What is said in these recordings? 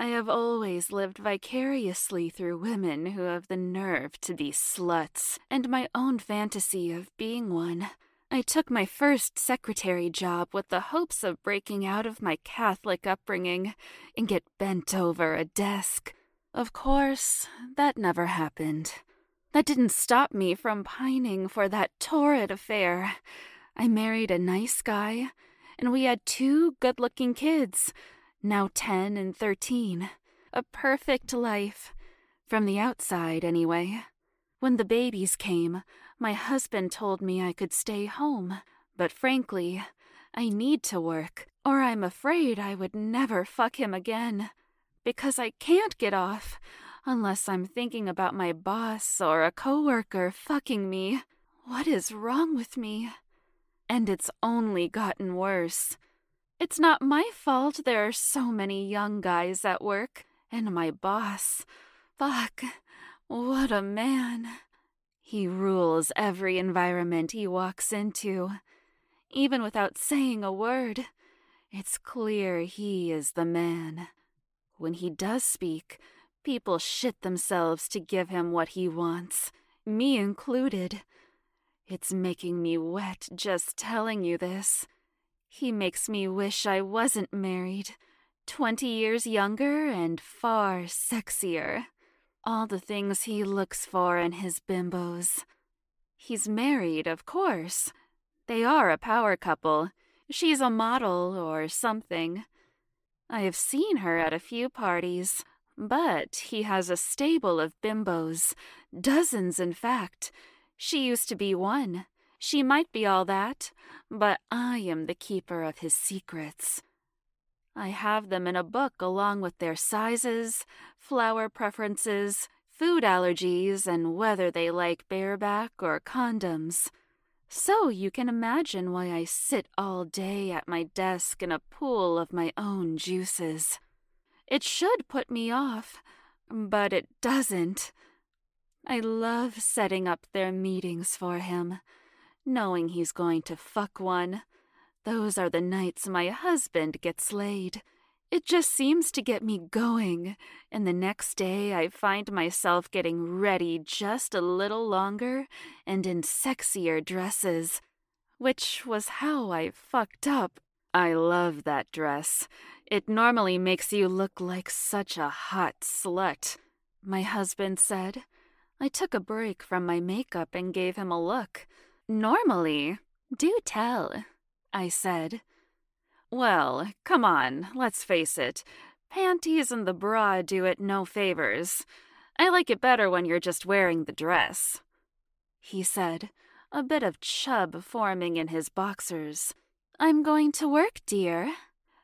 I have always lived vicariously through women who have the nerve to be sluts, and my own fantasy of being one. I took my first secretary job with the hopes of breaking out of my Catholic upbringing and get bent over a desk. Of course, that never happened. That didn't stop me from pining for that torrid affair. I married a nice guy, and we had two good looking kids, now 10 and 13. A perfect life. From the outside, anyway. When the babies came, my husband told me I could stay home, but frankly, I need to work, or I'm afraid I would never fuck him again because I can't get off unless I'm thinking about my boss or a coworker fucking me. What is wrong with me? And it's only gotten worse. It's not my fault there are so many young guys at work, and my boss. Fuck, what a man. He rules every environment he walks into. Even without saying a word, it's clear he is the man. When he does speak, people shit themselves to give him what he wants, me included. It's making me wet just telling you this. He makes me wish I wasn't married. Twenty years younger and far sexier. All the things he looks for in his bimbos. He's married, of course. They are a power couple. She's a model or something. I have seen her at a few parties, but he has a stable of bimbos, dozens in fact. She used to be one. She might be all that, but I am the keeper of his secrets. I have them in a book along with their sizes, flower preferences, food allergies, and whether they like bareback or condoms. So you can imagine why I sit all day at my desk in a pool of my own juices. It should put me off, but it doesn't. I love setting up their meetings for him, knowing he's going to fuck one. Those are the nights my husband gets laid. It just seems to get me going, and the next day I find myself getting ready just a little longer and in sexier dresses, which was how I fucked up. I love that dress. It normally makes you look like such a hot slut, my husband said. I took a break from my makeup and gave him a look. Normally, do tell, I said. Well, come on, let's face it. Panties and the bra do it no favors. I like it better when you're just wearing the dress. He said, a bit of chub forming in his boxers. I'm going to work, dear,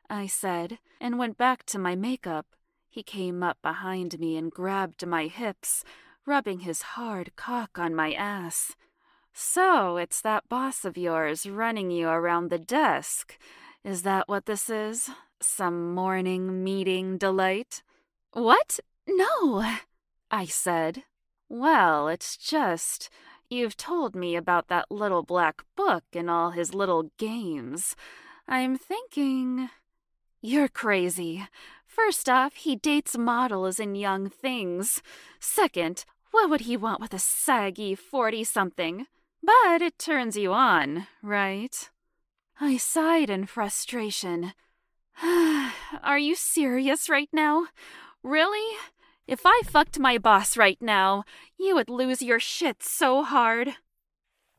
I said, and went back to my makeup. He came up behind me and grabbed my hips, rubbing his hard cock on my ass. So it's that boss of yours running you around the desk. Is that what this is? Some morning meeting delight? What? No, I said. Well, it's just. You've told me about that little black book and all his little games. I'm thinking. You're crazy. First off, he dates models and young things. Second, what would he want with a saggy 40 something? But it turns you on, right? I sighed in frustration. Are you serious right now? Really? If I fucked my boss right now, you would lose your shit so hard.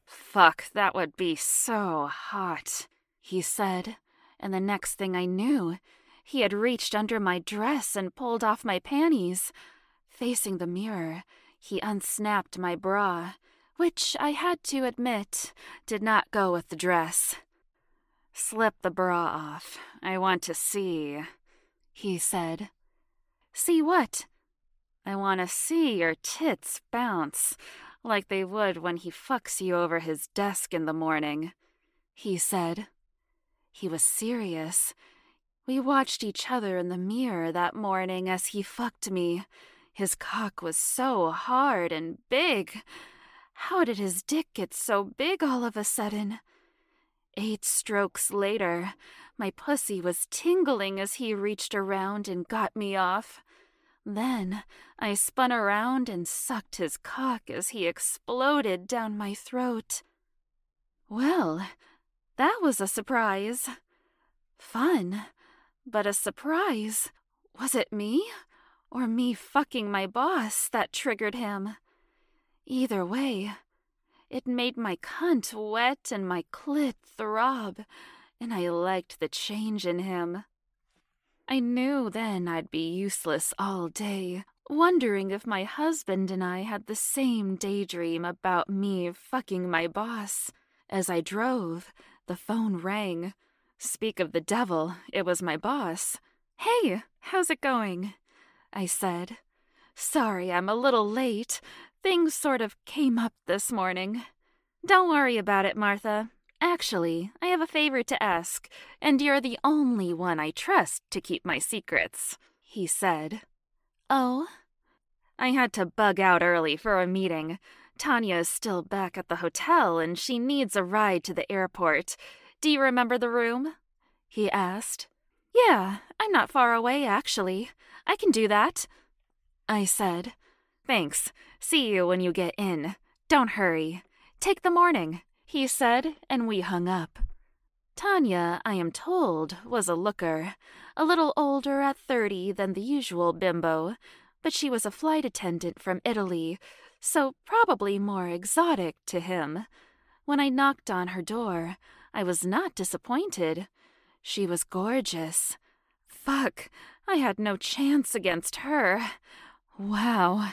Fuck, that would be so hot, he said, and the next thing I knew, he had reached under my dress and pulled off my panties. Facing the mirror, he unsnapped my bra, which I had to admit did not go with the dress. Slip the bra off. I want to see, he said. See what? I want to see your tits bounce, like they would when he fucks you over his desk in the morning, he said. He was serious. We watched each other in the mirror that morning as he fucked me. His cock was so hard and big. How did his dick get so big all of a sudden? Eight strokes later, my pussy was tingling as he reached around and got me off. Then I spun around and sucked his cock as he exploded down my throat. Well, that was a surprise. Fun, but a surprise. Was it me? Or me fucking my boss that triggered him? Either way, it made my cunt wet and my clit throb, and I liked the change in him. I knew then I'd be useless all day, wondering if my husband and I had the same daydream about me fucking my boss. As I drove, the phone rang. Speak of the devil, it was my boss. Hey, how's it going? I said. Sorry I'm a little late. Things sort of came up this morning. Don't worry about it, Martha. Actually, I have a favor to ask, and you're the only one I trust to keep my secrets, he said. Oh? I had to bug out early for a meeting. Tanya is still back at the hotel and she needs a ride to the airport. Do you remember the room? He asked. Yeah, I'm not far away, actually. I can do that. I said. Thanks. See you when you get in. Don't hurry. Take the morning, he said, and we hung up. Tanya, I am told, was a looker, a little older at thirty than the usual bimbo, but she was a flight attendant from Italy, so probably more exotic to him. When I knocked on her door, I was not disappointed. She was gorgeous. Fuck, I had no chance against her. Wow.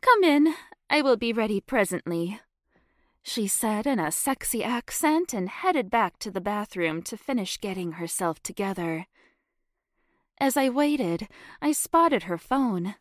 Come in. I will be ready presently. She said in a sexy accent and headed back to the bathroom to finish getting herself together. As I waited, I spotted her phone.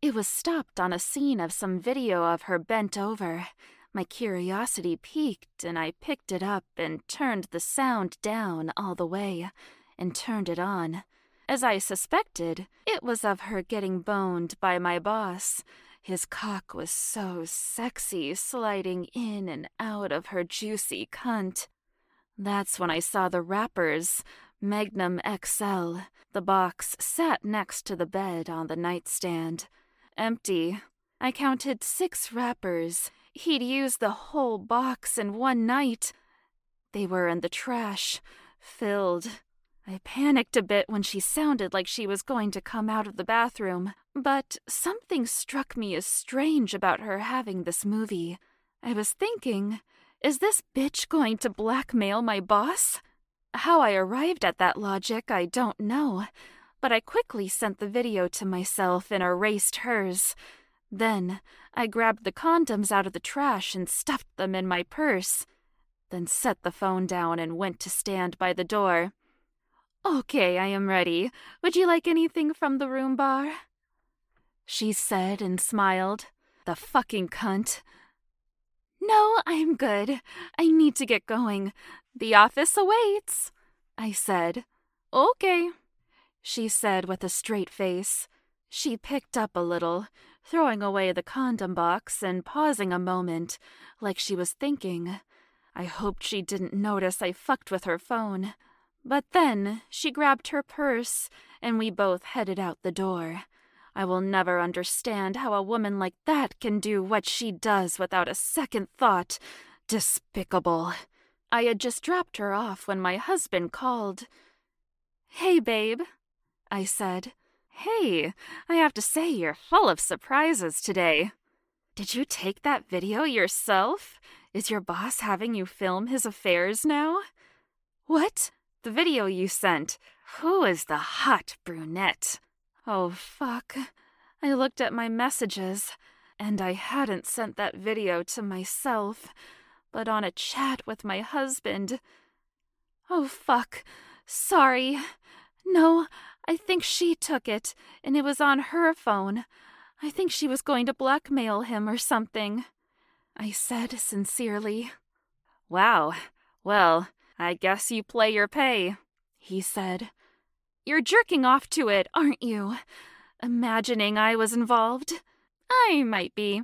It was stopped on a scene of some video of her bent over. My curiosity piqued, and I picked it up and turned the sound down all the way, and turned it on. As I suspected, it was of her getting boned by my boss. His cock was so sexy, sliding in and out of her juicy cunt. That's when I saw the wrappers, Magnum XL. The box sat next to the bed on the nightstand. Empty. I counted six wrappers. He'd used the whole box in one night. They were in the trash, filled. I panicked a bit when she sounded like she was going to come out of the bathroom, but something struck me as strange about her having this movie. I was thinking, is this bitch going to blackmail my boss? How I arrived at that logic, I don't know, but I quickly sent the video to myself and erased hers. Then I grabbed the condoms out of the trash and stuffed them in my purse, then set the phone down and went to stand by the door. Okay, I am ready. Would you like anything from the room bar? She said and smiled. The fucking cunt. No, I'm good. I need to get going. The office awaits, I said. Okay, she said with a straight face. She picked up a little, throwing away the condom box and pausing a moment, like she was thinking. I hoped she didn't notice I fucked with her phone. But then she grabbed her purse, and we both headed out the door. I will never understand how a woman like that can do what she does without a second thought. Despicable. I had just dropped her off when my husband called. Hey, babe, I said. Hey, I have to say you're full of surprises today. Did you take that video yourself? Is your boss having you film his affairs now? What? The video you sent. Who is the hot brunette? Oh, fuck. I looked at my messages, and I hadn't sent that video to myself, but on a chat with my husband. Oh, fuck. Sorry. No, I think she took it, and it was on her phone. I think she was going to blackmail him or something. I said sincerely. Wow. Well, I guess you play your pay, he said. You're jerking off to it, aren't you? Imagining I was involved? I might be,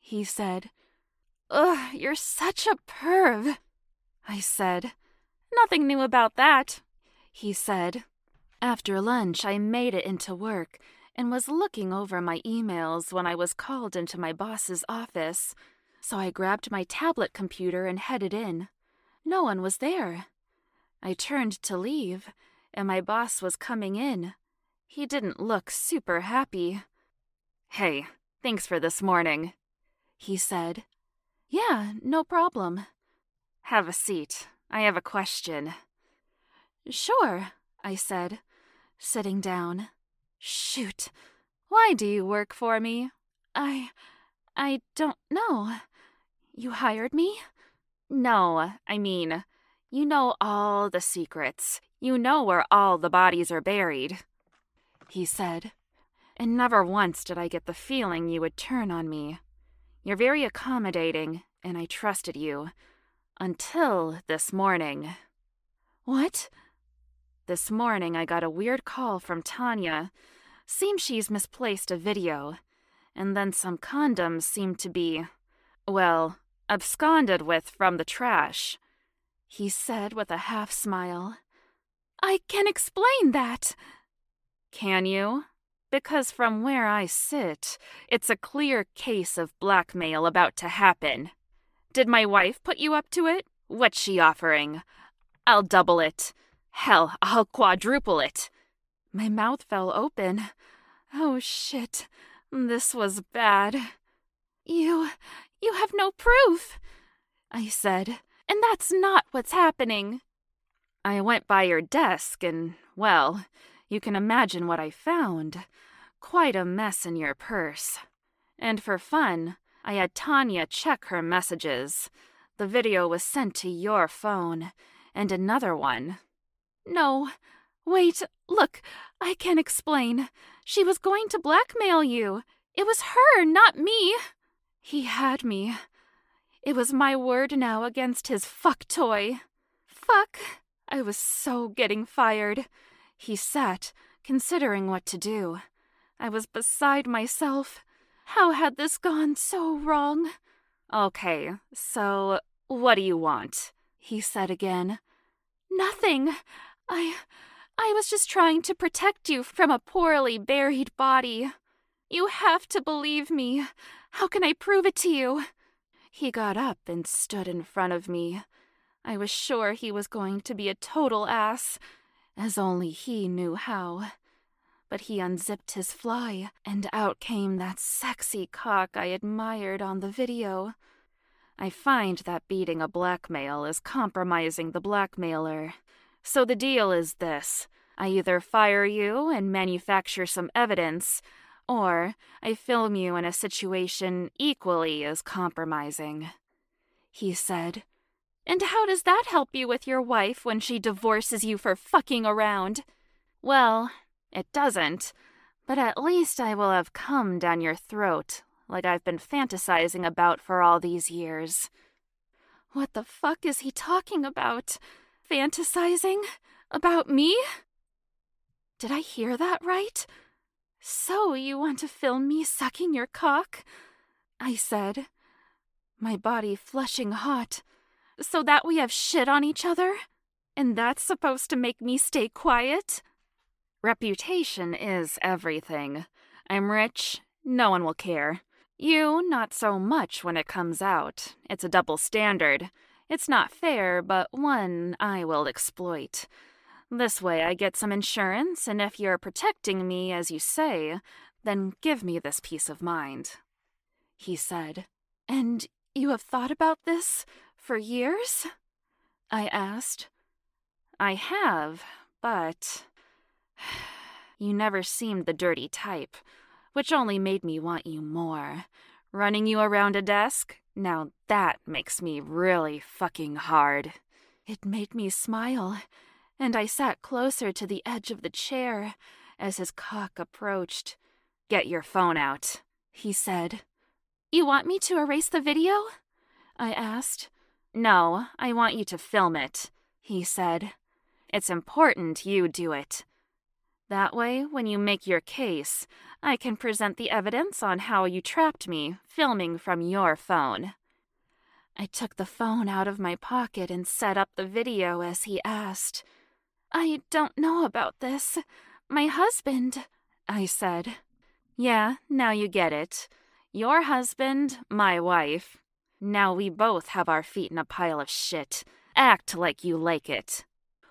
he said. Ugh, you're such a perv. I said. Nothing new about that, he said. After lunch, I made it into work and was looking over my emails when I was called into my boss's office. So I grabbed my tablet computer and headed in. No one was there. I turned to leave, and my boss was coming in. He didn't look super happy. Hey, thanks for this morning, he said. Yeah, no problem. Have a seat. I have a question. Sure, I said, sitting down. Shoot. Why do you work for me? I. I don't know. You hired me? No, I mean, you know all the secrets. You know where all the bodies are buried. He said, and never once did I get the feeling you would turn on me. You're very accommodating, and I trusted you. Until this morning. What? This morning I got a weird call from Tanya. Seems she's misplaced a video. And then some condoms seem to be, well, absconded with from the trash. He said with a half smile. I can explain that. Can you? Because from where I sit, it's a clear case of blackmail about to happen. Did my wife put you up to it? What's she offering? I'll double it. Hell, I'll quadruple it. My mouth fell open. Oh shit. This was bad. You. You have no proof, I said, and that's not what's happening. I went by your desk and, well, you can imagine what I found. Quite a mess in your purse. And for fun, I had Tanya check her messages. The video was sent to your phone, and another one. No, wait, look, I can explain. She was going to blackmail you. It was her, not me. He had me. It was my word now against his fuck toy. Fuck. I was so getting fired. He sat, considering what to do. I was beside myself. How had this gone so wrong? Okay, so what do you want? He said again. Nothing. I. I was just trying to protect you from a poorly buried body. You have to believe me. How can I prove it to you? He got up and stood in front of me. I was sure he was going to be a total ass, as only he knew how. But he unzipped his fly, and out came that sexy cock I admired on the video. I find that beating a blackmail is compromising the blackmailer. So the deal is this I either fire you and manufacture some evidence, or I film you in a situation equally as compromising. He said, And how does that help you with your wife when she divorces you for fucking around? Well, it doesn't, but at least I will have come down your throat like I've been fantasizing about for all these years. What the fuck is he talking about? Fantasizing? About me? Did I hear that right? So, you want to film me sucking your cock? I said, my body flushing hot. So that we have shit on each other? And that's supposed to make me stay quiet? Reputation is everything. I'm rich, no one will care. You, not so much when it comes out. It's a double standard. It's not fair, but one I will exploit. This way I get some insurance, and if you're protecting me as you say, then give me this peace of mind. He said, And you have thought about this for years? I asked. I have, but. You never seemed the dirty type, which only made me want you more. Running you around a desk? Now that makes me really fucking hard. It made me smile and I sat closer to the edge of the chair as his cock approached. Get your phone out, he said. You want me to erase the video? I asked. No, I want you to film it, he said. It's important you do it. That way, when you make your case, I can present the evidence on how you trapped me filming from your phone. I took the phone out of my pocket and set up the video as he asked. I don't know about this. My husband, I said. Yeah, now you get it. Your husband, my wife. Now we both have our feet in a pile of shit. Act like you like it.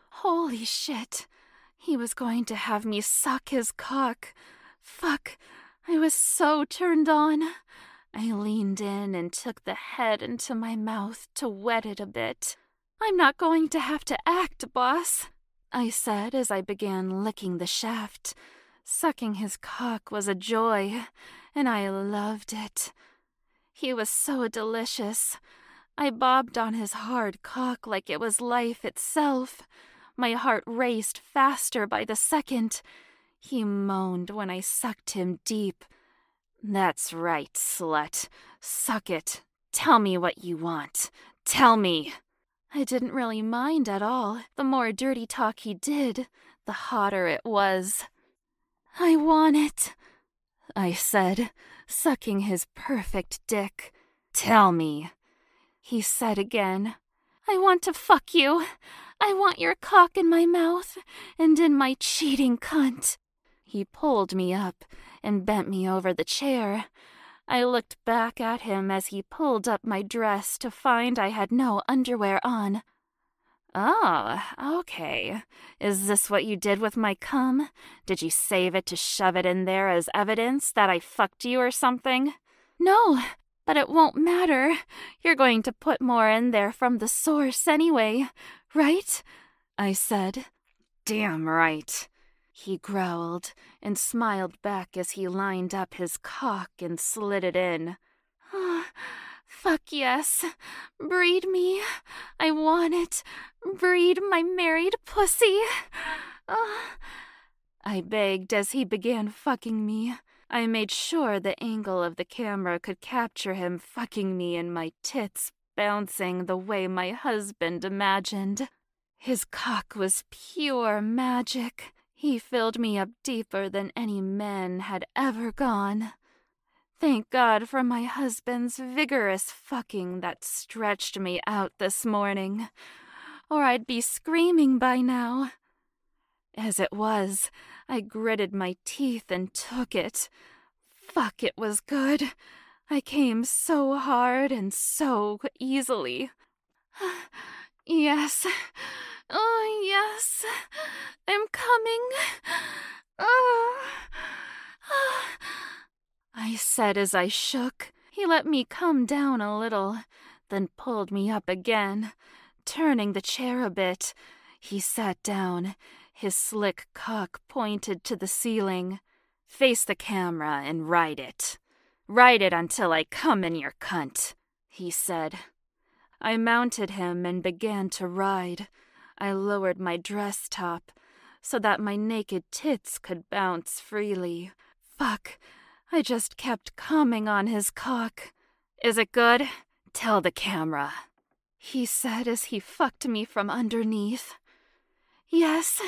Holy shit. He was going to have me suck his cock. Fuck. I was so turned on. I leaned in and took the head into my mouth to wet it a bit. I'm not going to have to act, boss, I said as I began licking the shaft. Sucking his cock was a joy, and I loved it. He was so delicious. I bobbed on his hard cock like it was life itself. My heart raced faster by the second. He moaned when I sucked him deep. That's right, slut. Suck it. Tell me what you want. Tell me. I didn't really mind at all. The more dirty talk he did, the hotter it was. I want it, I said, sucking his perfect dick. Tell me, he said again. I want to fuck you. I want your cock in my mouth and in my cheating cunt. He pulled me up and bent me over the chair. I looked back at him as he pulled up my dress to find I had no underwear on. Oh, okay. Is this what you did with my cum? Did you save it to shove it in there as evidence that I fucked you or something? No, but it won't matter. You're going to put more in there from the source anyway, right? I said. Damn right. He growled and smiled back as he lined up his cock and slid it in. Ah, fuck yes. Breed me. I want it. Breed my married pussy. Ah. I begged as he began fucking me. I made sure the angle of the camera could capture him fucking me and my tits bouncing the way my husband imagined. His cock was pure magic. He filled me up deeper than any man had ever gone. Thank God for my husband's vigorous fucking that stretched me out this morning, or I'd be screaming by now. As it was, I gritted my teeth and took it. Fuck, it was good. I came so hard and so easily. yes. Oh, yes. I'm coming. Oh. I said as I shook. He let me come down a little, then pulled me up again. Turning the chair a bit, he sat down, his slick cock pointed to the ceiling. Face the camera and ride it. Ride it until I come in your cunt, he said. I mounted him and began to ride. I lowered my dress top so that my naked tits could bounce freely. Fuck, I just kept coming on his cock. Is it good? Tell the camera. He said as he fucked me from underneath. Yes.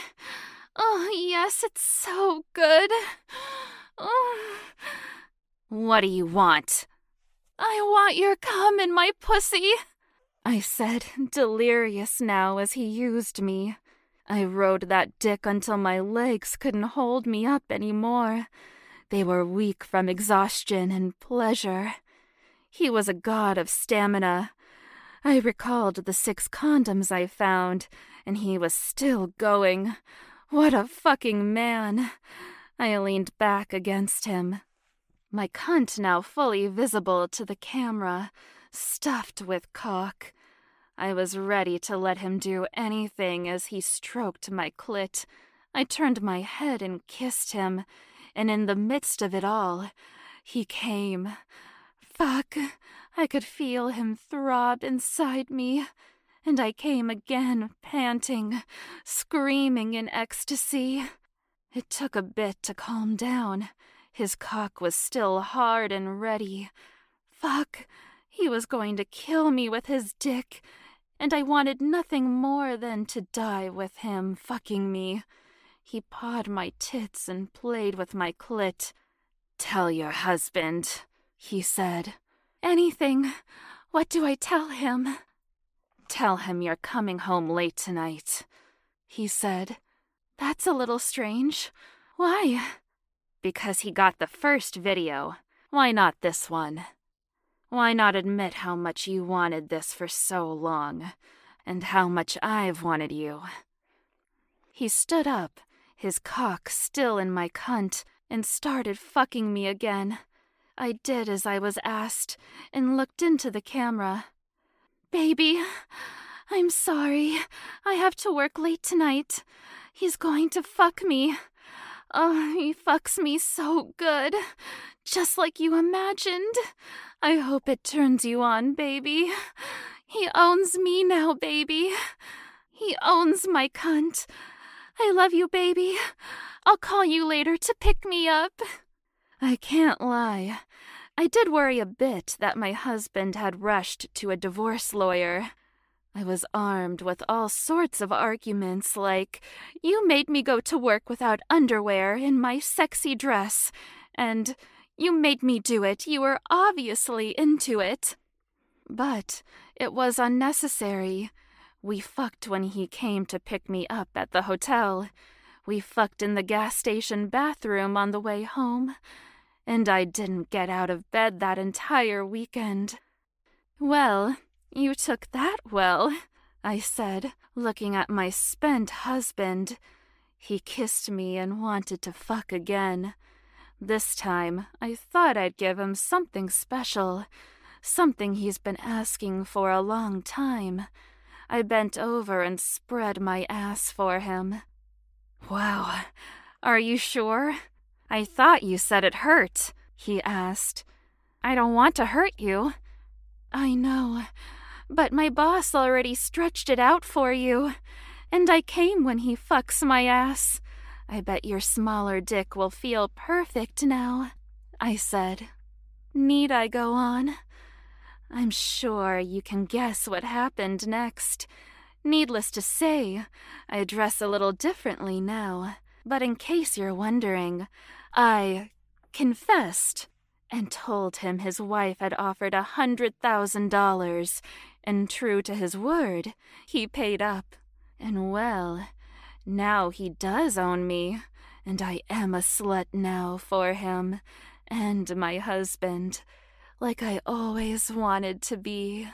Oh, yes, it's so good. Oh. What do you want? I want your cum in my pussy. I said, delirious now as he used me. I rode that dick until my legs couldn't hold me up any more. They were weak from exhaustion and pleasure. He was a god of stamina. I recalled the six condoms I found, and he was still going. What a fucking man! I leaned back against him. My cunt now fully visible to the camera stuffed with cock. I was ready to let him do anything as he stroked my clit. I turned my head and kissed him, and in the midst of it all, he came. Fuck, I could feel him throb inside me, and I came again, panting, screaming in ecstasy. It took a bit to calm down. His cock was still hard and ready. Fuck, he was going to kill me with his dick, and I wanted nothing more than to die with him fucking me. He pawed my tits and played with my clit. Tell your husband, he said. Anything. What do I tell him? Tell him you're coming home late tonight, he said. That's a little strange. Why? Because he got the first video. Why not this one? Why not admit how much you wanted this for so long, and how much I've wanted you? He stood up, his cock still in my cunt, and started fucking me again. I did as I was asked and looked into the camera. Baby, I'm sorry. I have to work late tonight. He's going to fuck me. Oh, he fucks me so good. Just like you imagined. I hope it turns you on, baby. He owns me now, baby. He owns my cunt. I love you, baby. I'll call you later to pick me up. I can't lie. I did worry a bit that my husband had rushed to a divorce lawyer. I was armed with all sorts of arguments like, You made me go to work without underwear in my sexy dress, and You made me do it, you were obviously into it. But it was unnecessary. We fucked when he came to pick me up at the hotel. We fucked in the gas station bathroom on the way home and I didn't get out of bed that entire weekend. Well, you took that well, I said, looking at my spent husband. He kissed me and wanted to fuck again. This time, I thought I'd give him something special, something he's been asking for a long time. I bent over and spread my ass for him. Wow, are you sure? I thought you said it hurt, he asked. I don't want to hurt you. I know, but my boss already stretched it out for you, and I came when he fucks my ass. I bet your smaller dick will feel perfect now, I said. Need I go on? I'm sure you can guess what happened next. Needless to say, I dress a little differently now, but in case you're wondering, I confessed and told him his wife had offered a hundred thousand dollars, and true to his word, he paid up. And well, now he does own me, and I am a slut now for him and my husband, like I always wanted to be.